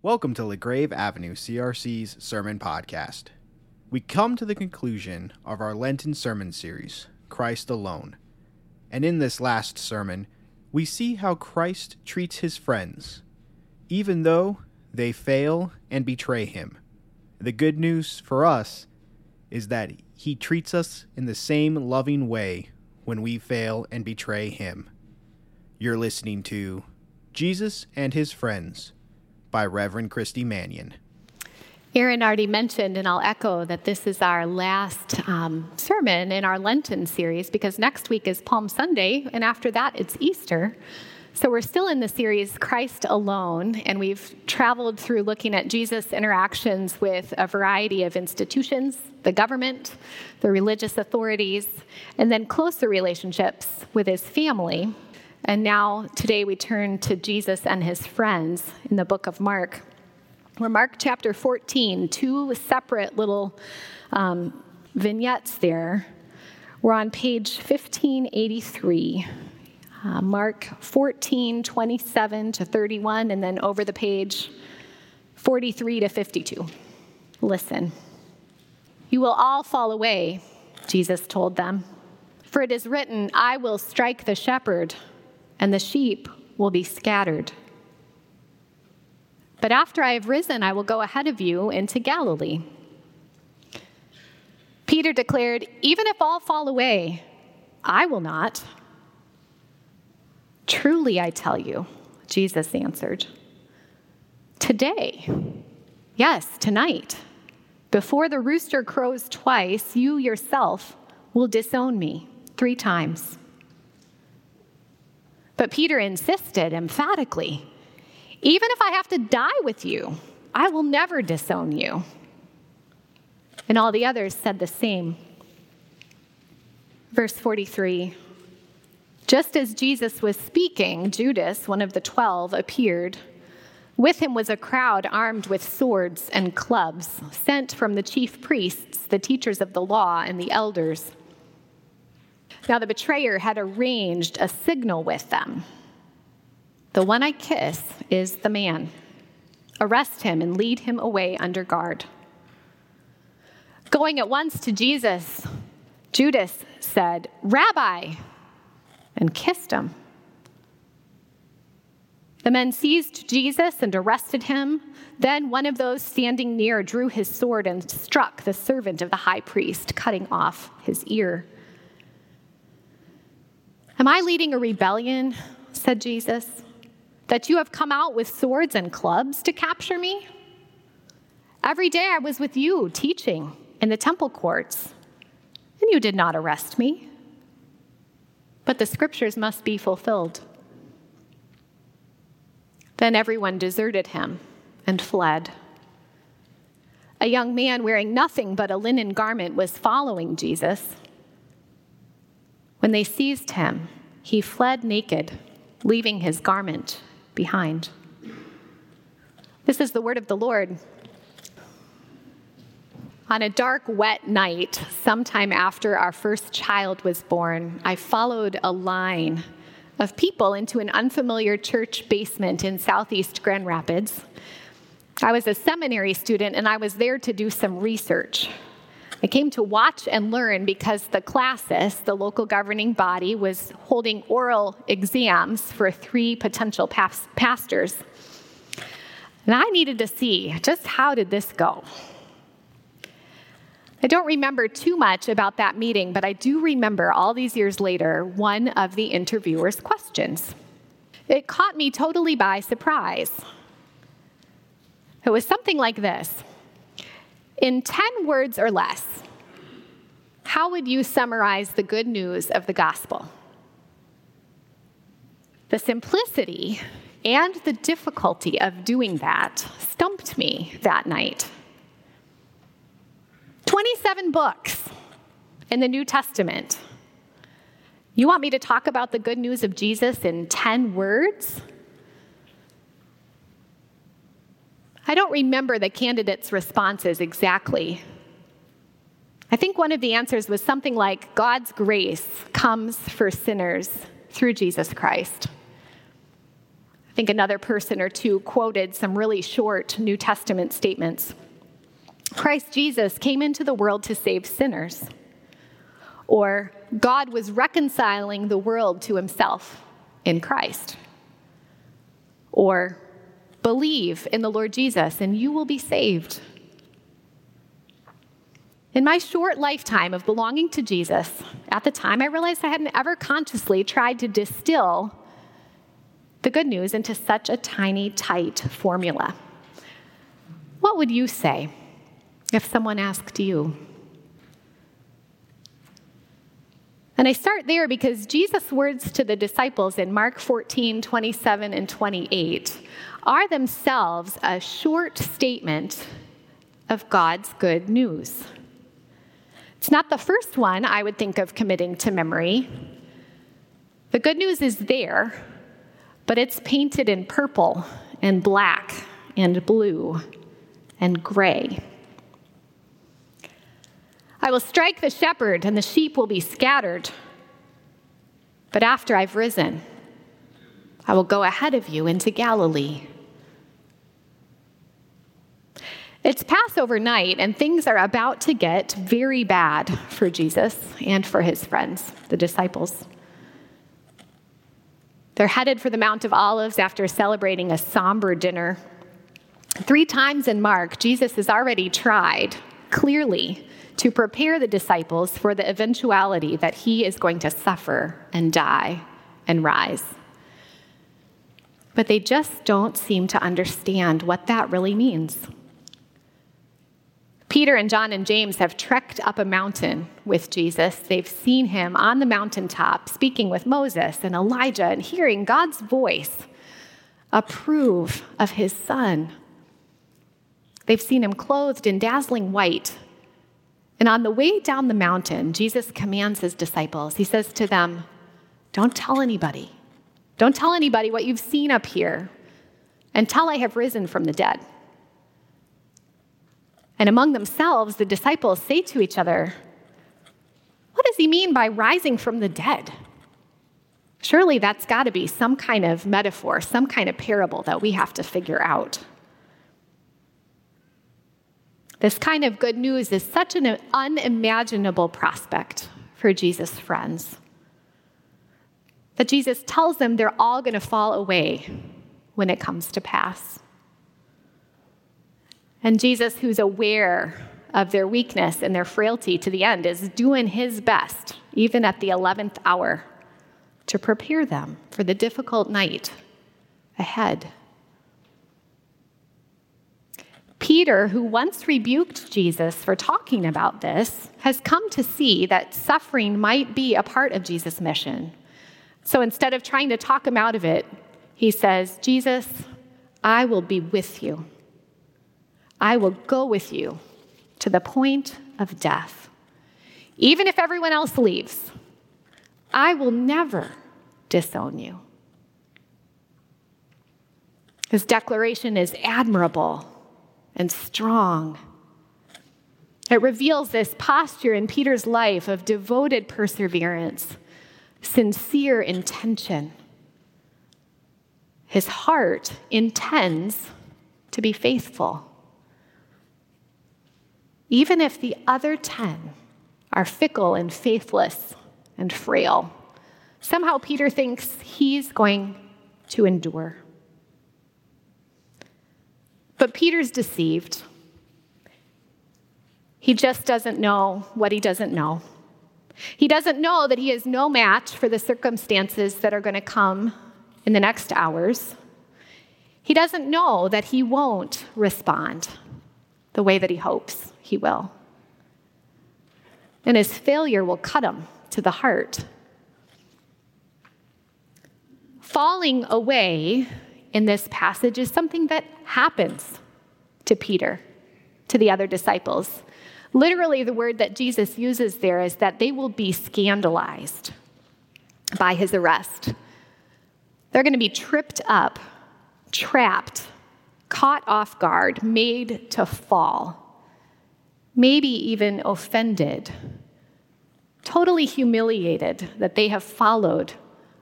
Welcome to LaGrave Avenue CRC's Sermon Podcast. We come to the conclusion of our Lenten sermon series, Christ Alone. And in this last sermon, we see how Christ treats his friends, even though they fail and betray him. The good news for us is that he treats us in the same loving way when we fail and betray him. You're listening to Jesus and His Friends by Reverend Christy Mannion. Aaron already mentioned, and I'll echo that this is our last um, sermon in our Lenten series because next week is Palm Sunday, and after that, it's Easter. So we're still in the series Christ Alone, and we've traveled through looking at Jesus' interactions with a variety of institutions, the government, the religious authorities, and then closer relationships with his family. And now, today, we turn to Jesus and his friends in the book of Mark. We're Mark chapter 14, two separate little um, vignettes there. We're on page 1583. Uh, Mark 14, 27 to 31, and then over the page 43 to 52. Listen. You will all fall away, Jesus told them. For it is written, I will strike the shepherd and the sheep will be scattered. But after I have risen, I will go ahead of you into Galilee. Peter declared, Even if all fall away, I will not. Truly, I tell you, Jesus answered, Today, yes, tonight, before the rooster crows twice, you yourself will disown me three times. But Peter insisted emphatically even if I have to die with you, I will never disown you. And all the others said the same. Verse 43 Just as Jesus was speaking, Judas, one of the twelve, appeared. With him was a crowd armed with swords and clubs, sent from the chief priests, the teachers of the law, and the elders. Now the betrayer had arranged a signal with them. The one I kiss is the man. Arrest him and lead him away under guard. Going at once to Jesus, Judas said, Rabbi, and kissed him. The men seized Jesus and arrested him. Then one of those standing near drew his sword and struck the servant of the high priest, cutting off his ear. Am I leading a rebellion? said Jesus. That you have come out with swords and clubs to capture me? Every day I was with you teaching in the temple courts, and you did not arrest me. But the scriptures must be fulfilled. Then everyone deserted him and fled. A young man wearing nothing but a linen garment was following Jesus. When they seized him, he fled naked, leaving his garment behind. This is the word of the Lord. On a dark, wet night, sometime after our first child was born, I followed a line of people into an unfamiliar church basement in southeast Grand Rapids. I was a seminary student and I was there to do some research. I came to watch and learn because the classis, the local governing body, was holding oral exams for three potential pastors. And I needed to see just how did this go? I don't remember too much about that meeting, but I do remember all these years later one of the interviewer's questions. It caught me totally by surprise. It was something like this in 10 words or less, how would you summarize the good news of the gospel? The simplicity and the difficulty of doing that stumped me that night. 27 books in the New Testament. You want me to talk about the good news of Jesus in 10 words? I don't remember the candidates' responses exactly. I think one of the answers was something like God's grace comes for sinners through Jesus Christ. I think another person or two quoted some really short New Testament statements. Christ Jesus came into the world to save sinners. Or God was reconciling the world to himself in Christ. Or believe in the Lord Jesus and you will be saved. In my short lifetime of belonging to Jesus, at the time I realized I hadn't ever consciously tried to distill the good news into such a tiny, tight formula. What would you say if someone asked you? And I start there because Jesus' words to the disciples in Mark 14, 27, and 28 are themselves a short statement of God's good news. It's not the first one I would think of committing to memory. The good news is there, but it's painted in purple and black and blue and gray. I will strike the shepherd, and the sheep will be scattered. But after I've risen, I will go ahead of you into Galilee. It's Passover night, and things are about to get very bad for Jesus and for his friends, the disciples. They're headed for the Mount of Olives after celebrating a somber dinner. Three times in Mark, Jesus has already tried, clearly, to prepare the disciples for the eventuality that he is going to suffer and die and rise. But they just don't seem to understand what that really means. Peter and John and James have trekked up a mountain with Jesus. They've seen him on the mountaintop speaking with Moses and Elijah and hearing God's voice approve of his son. They've seen him clothed in dazzling white and on the way down the mountain, Jesus commands his disciples. He says to them, Don't tell anybody. Don't tell anybody what you've seen up here until I have risen from the dead. And among themselves, the disciples say to each other, What does he mean by rising from the dead? Surely that's got to be some kind of metaphor, some kind of parable that we have to figure out. This kind of good news is such an unimaginable prospect for Jesus' friends that Jesus tells them they're all going to fall away when it comes to pass. And Jesus, who's aware of their weakness and their frailty to the end, is doing his best, even at the 11th hour, to prepare them for the difficult night ahead. Peter, who once rebuked Jesus for talking about this, has come to see that suffering might be a part of Jesus' mission. So instead of trying to talk him out of it, he says, Jesus, I will be with you. I will go with you to the point of death. Even if everyone else leaves, I will never disown you. His declaration is admirable and strong. It reveals this posture in Peter's life of devoted perseverance, sincere intention. His heart intends to be faithful. Even if the other 10 are fickle and faithless and frail, somehow Peter thinks he's going to endure. But Peter's deceived. He just doesn't know what he doesn't know. He doesn't know that he is no match for the circumstances that are going to come in the next hours. He doesn't know that he won't respond the way that he hopes he will. And his failure will cut him to the heart. Falling away in this passage is something that happens to Peter, to the other disciples. Literally, the word that Jesus uses there is that they will be scandalized by his arrest. They're going to be tripped up, trapped, caught off guard, made to fall, maybe even offended, totally humiliated that they have followed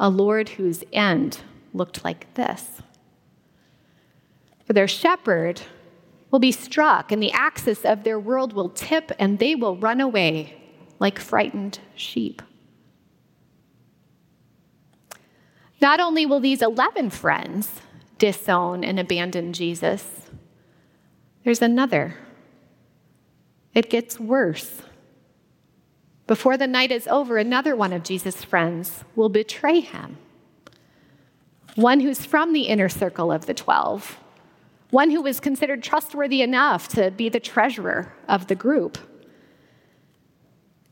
a Lord whose end looked like this. For their shepherd will be struck, and the axis of their world will tip, and they will run away like frightened sheep. Not only will these 11 friends disown and abandon Jesus, there's another. It gets worse. Before the night is over, another one of Jesus' friends will betray him. One who's from the inner circle of the 12, one who was considered trustworthy enough to be the treasurer of the group.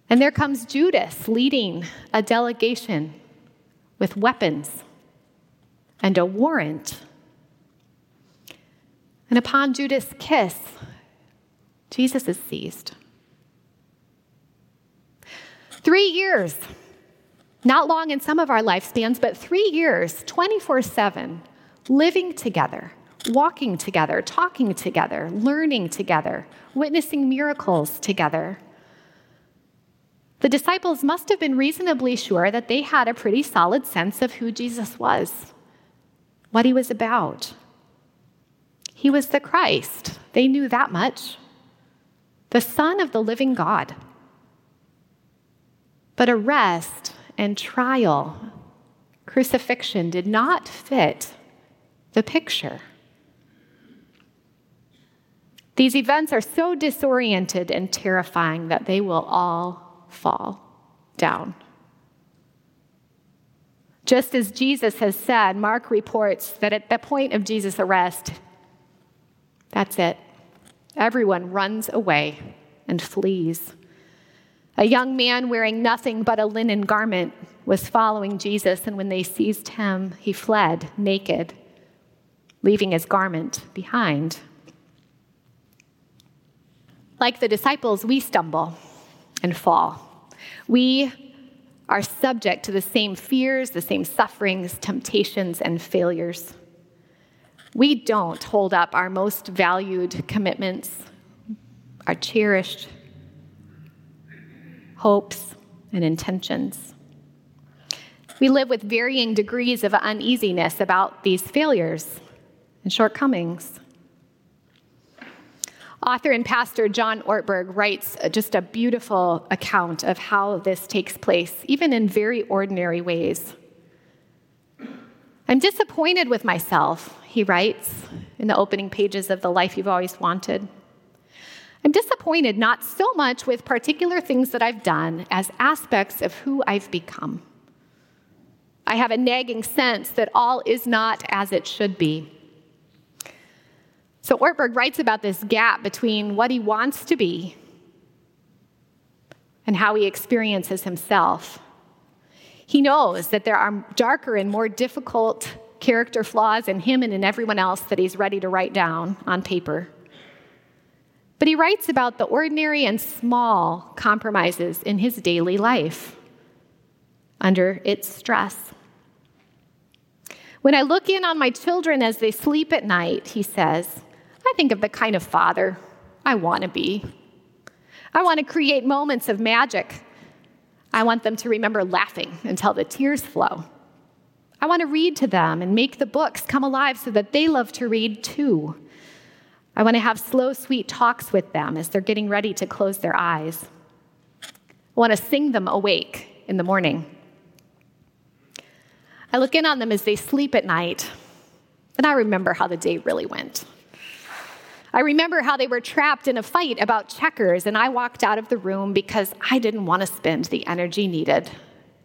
And there comes Judas leading a delegation with weapons and a warrant. And upon Judas' kiss, Jesus is seized. Three years, not long in some of our lifespans, but three years, 24 7, living together, walking together, talking together, learning together, witnessing miracles together. The disciples must have been reasonably sure that they had a pretty solid sense of who Jesus was, what he was about. He was the Christ. They knew that much. The Son of the living God. But arrest and trial, crucifixion did not fit the picture. These events are so disoriented and terrifying that they will all fall down. Just as Jesus has said, Mark reports that at the point of Jesus' arrest, that's it. Everyone runs away and flees. A young man wearing nothing but a linen garment was following Jesus, and when they seized him, he fled naked, leaving his garment behind. Like the disciples, we stumble and fall. We are subject to the same fears, the same sufferings, temptations, and failures. We don't hold up our most valued commitments, our cherished hopes and intentions. We live with varying degrees of uneasiness about these failures and shortcomings. Author and pastor John Ortberg writes just a beautiful account of how this takes place, even in very ordinary ways. I'm disappointed with myself, he writes in the opening pages of The Life You've Always Wanted. I'm disappointed not so much with particular things that I've done as aspects of who I've become. I have a nagging sense that all is not as it should be. So Ortberg writes about this gap between what he wants to be and how he experiences himself. He knows that there are darker and more difficult character flaws in him and in everyone else that he's ready to write down on paper. But he writes about the ordinary and small compromises in his daily life under its stress. When I look in on my children as they sleep at night, he says, I think of the kind of father I want to be. I want to create moments of magic. I want them to remember laughing until the tears flow. I want to read to them and make the books come alive so that they love to read too. I want to have slow, sweet talks with them as they're getting ready to close their eyes. I want to sing them awake in the morning. I look in on them as they sleep at night, and I remember how the day really went. I remember how they were trapped in a fight about checkers, and I walked out of the room because I didn't want to spend the energy needed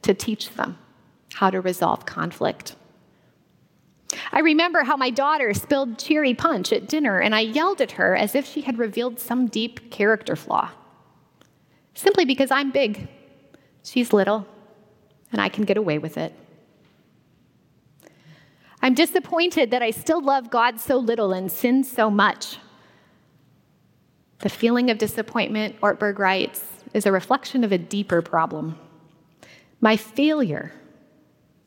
to teach them how to resolve conflict. I remember how my daughter spilled cherry punch at dinner, and I yelled at her as if she had revealed some deep character flaw. Simply because I'm big, she's little, and I can get away with it. I'm disappointed that I still love God so little and sin so much. The feeling of disappointment, Ortberg writes, is a reflection of a deeper problem. My failure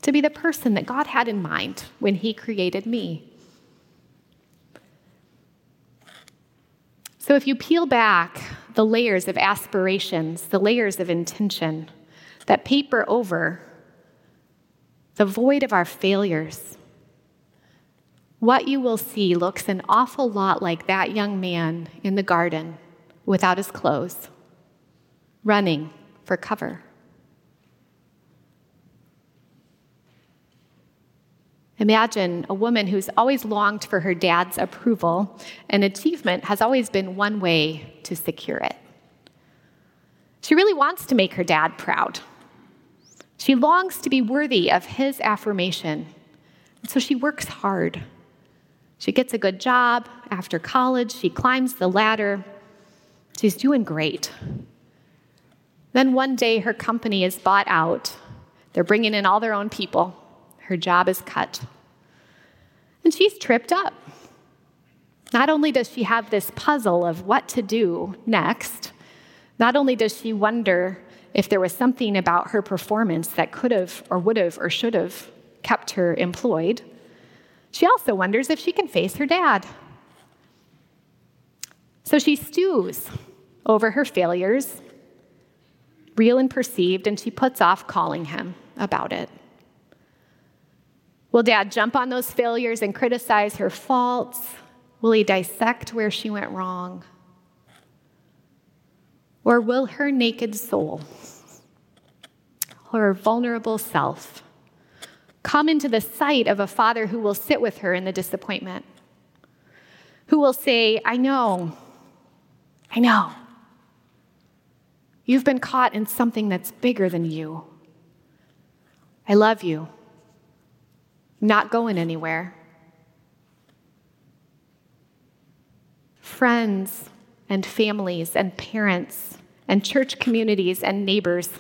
to be the person that God had in mind when He created me. So, if you peel back the layers of aspirations, the layers of intention that paper over the void of our failures, what you will see looks an awful lot like that young man in the garden without his clothes, running for cover. Imagine a woman who's always longed for her dad's approval, and achievement has always been one way to secure it. She really wants to make her dad proud. She longs to be worthy of his affirmation, and so she works hard. She gets a good job. After college, she climbs the ladder. She's doing great. Then one day, her company is bought out. They're bringing in all their own people. Her job is cut. And she's tripped up. Not only does she have this puzzle of what to do next, not only does she wonder if there was something about her performance that could have, or would have, or should have kept her employed, she also wonders if she can face her dad. So she stews over her failures, real and perceived, and she puts off calling him about it. Will dad jump on those failures and criticize her faults? Will he dissect where she went wrong? Or will her naked soul, her vulnerable self, come into the sight of a father who will sit with her in the disappointment? Who will say, I know, I know. You've been caught in something that's bigger than you. I love you not going anywhere. Friends and families and parents and church communities and neighbors,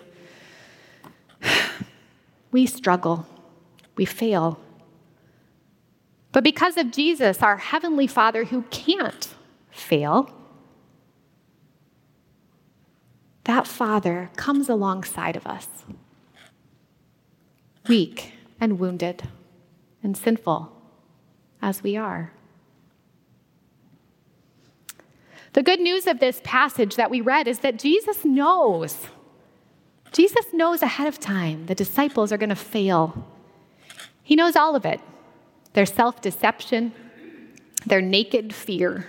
we struggle, we fail. But because of Jesus, our Heavenly Father who can't fail, that Father comes alongside of us, weak and wounded and sinful as we are. The good news of this passage that we read is that Jesus knows. Jesus knows ahead of time the disciples are going to fail. He knows all of it their self deception, their naked fear,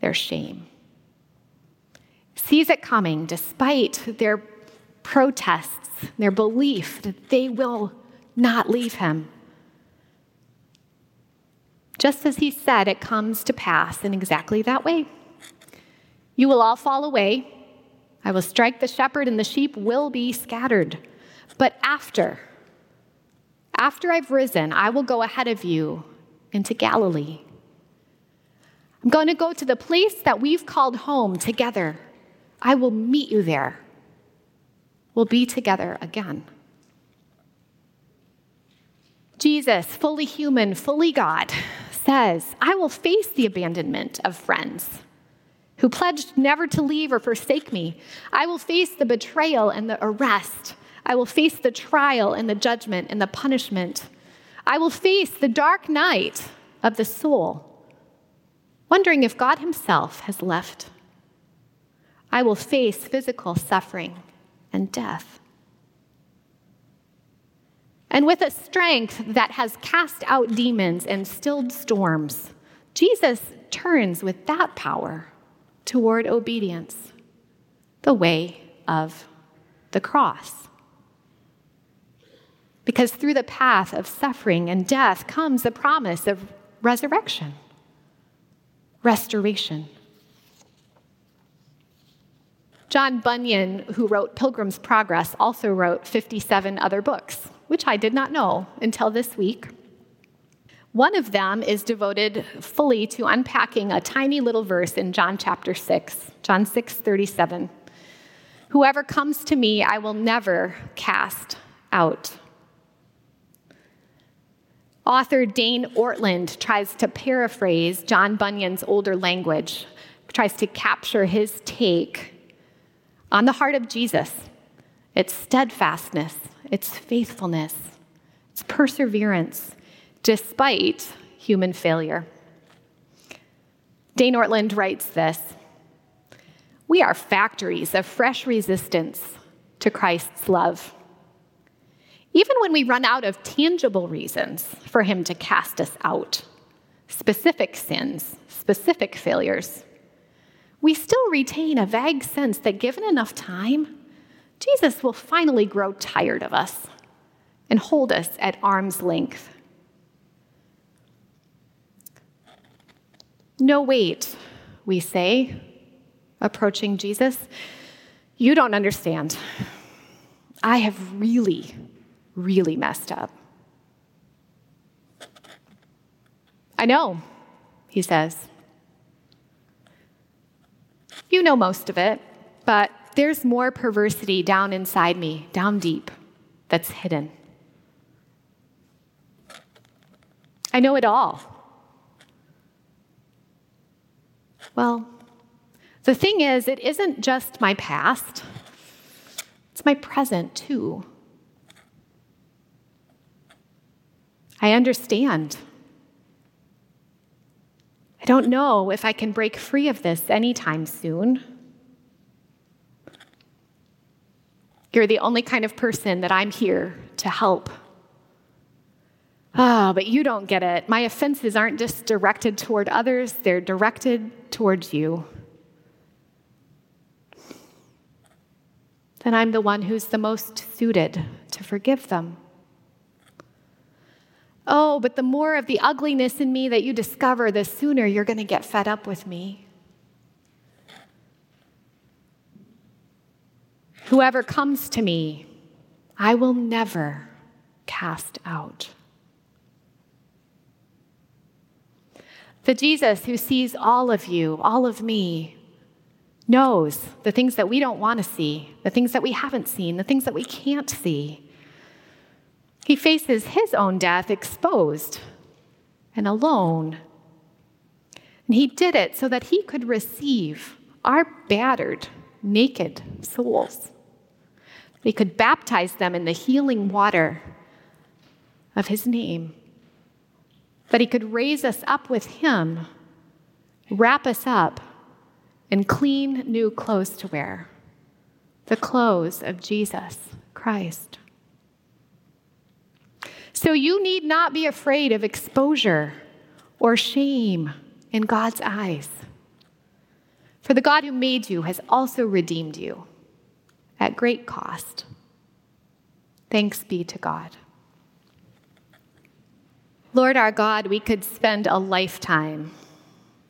their shame. Sees it coming despite their protests, their belief that they will not leave him. Just as he said, it comes to pass in exactly that way. You will all fall away. I will strike the shepherd, and the sheep will be scattered. But after, after I've risen, I will go ahead of you into Galilee. I'm going to go to the place that we've called home together. I will meet you there. We'll be together again. Jesus, fully human, fully God, says, I will face the abandonment of friends who pledged never to leave or forsake me. I will face the betrayal and the arrest. I will face the trial and the judgment and the punishment. I will face the dark night of the soul, wondering if God Himself has left. I will face physical suffering and death. And with a strength that has cast out demons and stilled storms, Jesus turns with that power toward obedience, the way of the cross. Because through the path of suffering and death comes the promise of resurrection, restoration. John Bunyan, who wrote Pilgrim's Progress, also wrote 57 other books which I did not know until this week. One of them is devoted fully to unpacking a tiny little verse in John chapter 6, John 6, 37. Whoever comes to me, I will never cast out. Author Dane Ortlund tries to paraphrase John Bunyan's older language, tries to capture his take on the heart of Jesus, its steadfastness, its faithfulness, its perseverance, despite human failure. Dane Ortlund writes this We are factories of fresh resistance to Christ's love. Even when we run out of tangible reasons for him to cast us out, specific sins, specific failures, we still retain a vague sense that given enough time, Jesus will finally grow tired of us and hold us at arm's length. No, wait, we say, approaching Jesus. You don't understand. I have really, really messed up. I know, he says. You know most of it, but there's more perversity down inside me, down deep, that's hidden. I know it all. Well, the thing is, it isn't just my past, it's my present too. I understand. I don't know if I can break free of this anytime soon. You're the only kind of person that I'm here to help. Ah, oh, but you don't get it. My offenses aren't just directed toward others, they're directed towards you. Then I'm the one who's the most suited to forgive them. Oh, but the more of the ugliness in me that you discover, the sooner you're going to get fed up with me. Whoever comes to me, I will never cast out. The Jesus who sees all of you, all of me, knows the things that we don't want to see, the things that we haven't seen, the things that we can't see. He faces his own death exposed and alone. And he did it so that he could receive our battered, naked souls. He could baptize them in the healing water of his name. That he could raise us up with him, wrap us up in clean new clothes to wear the clothes of Jesus Christ. So you need not be afraid of exposure or shame in God's eyes. For the God who made you has also redeemed you at great cost. Thanks be to God. Lord our God, we could spend a lifetime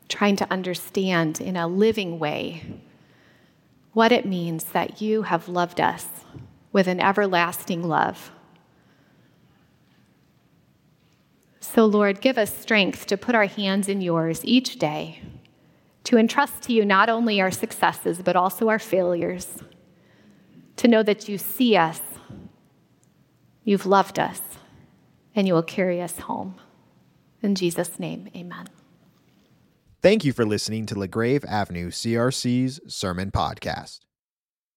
trying to understand in a living way what it means that you have loved us with an everlasting love So, Lord, give us strength to put our hands in yours each day, to entrust to you not only our successes, but also our failures, to know that you see us, you've loved us, and you will carry us home. In Jesus' name, amen. Thank you for listening to LaGrave Avenue CRC's Sermon Podcast.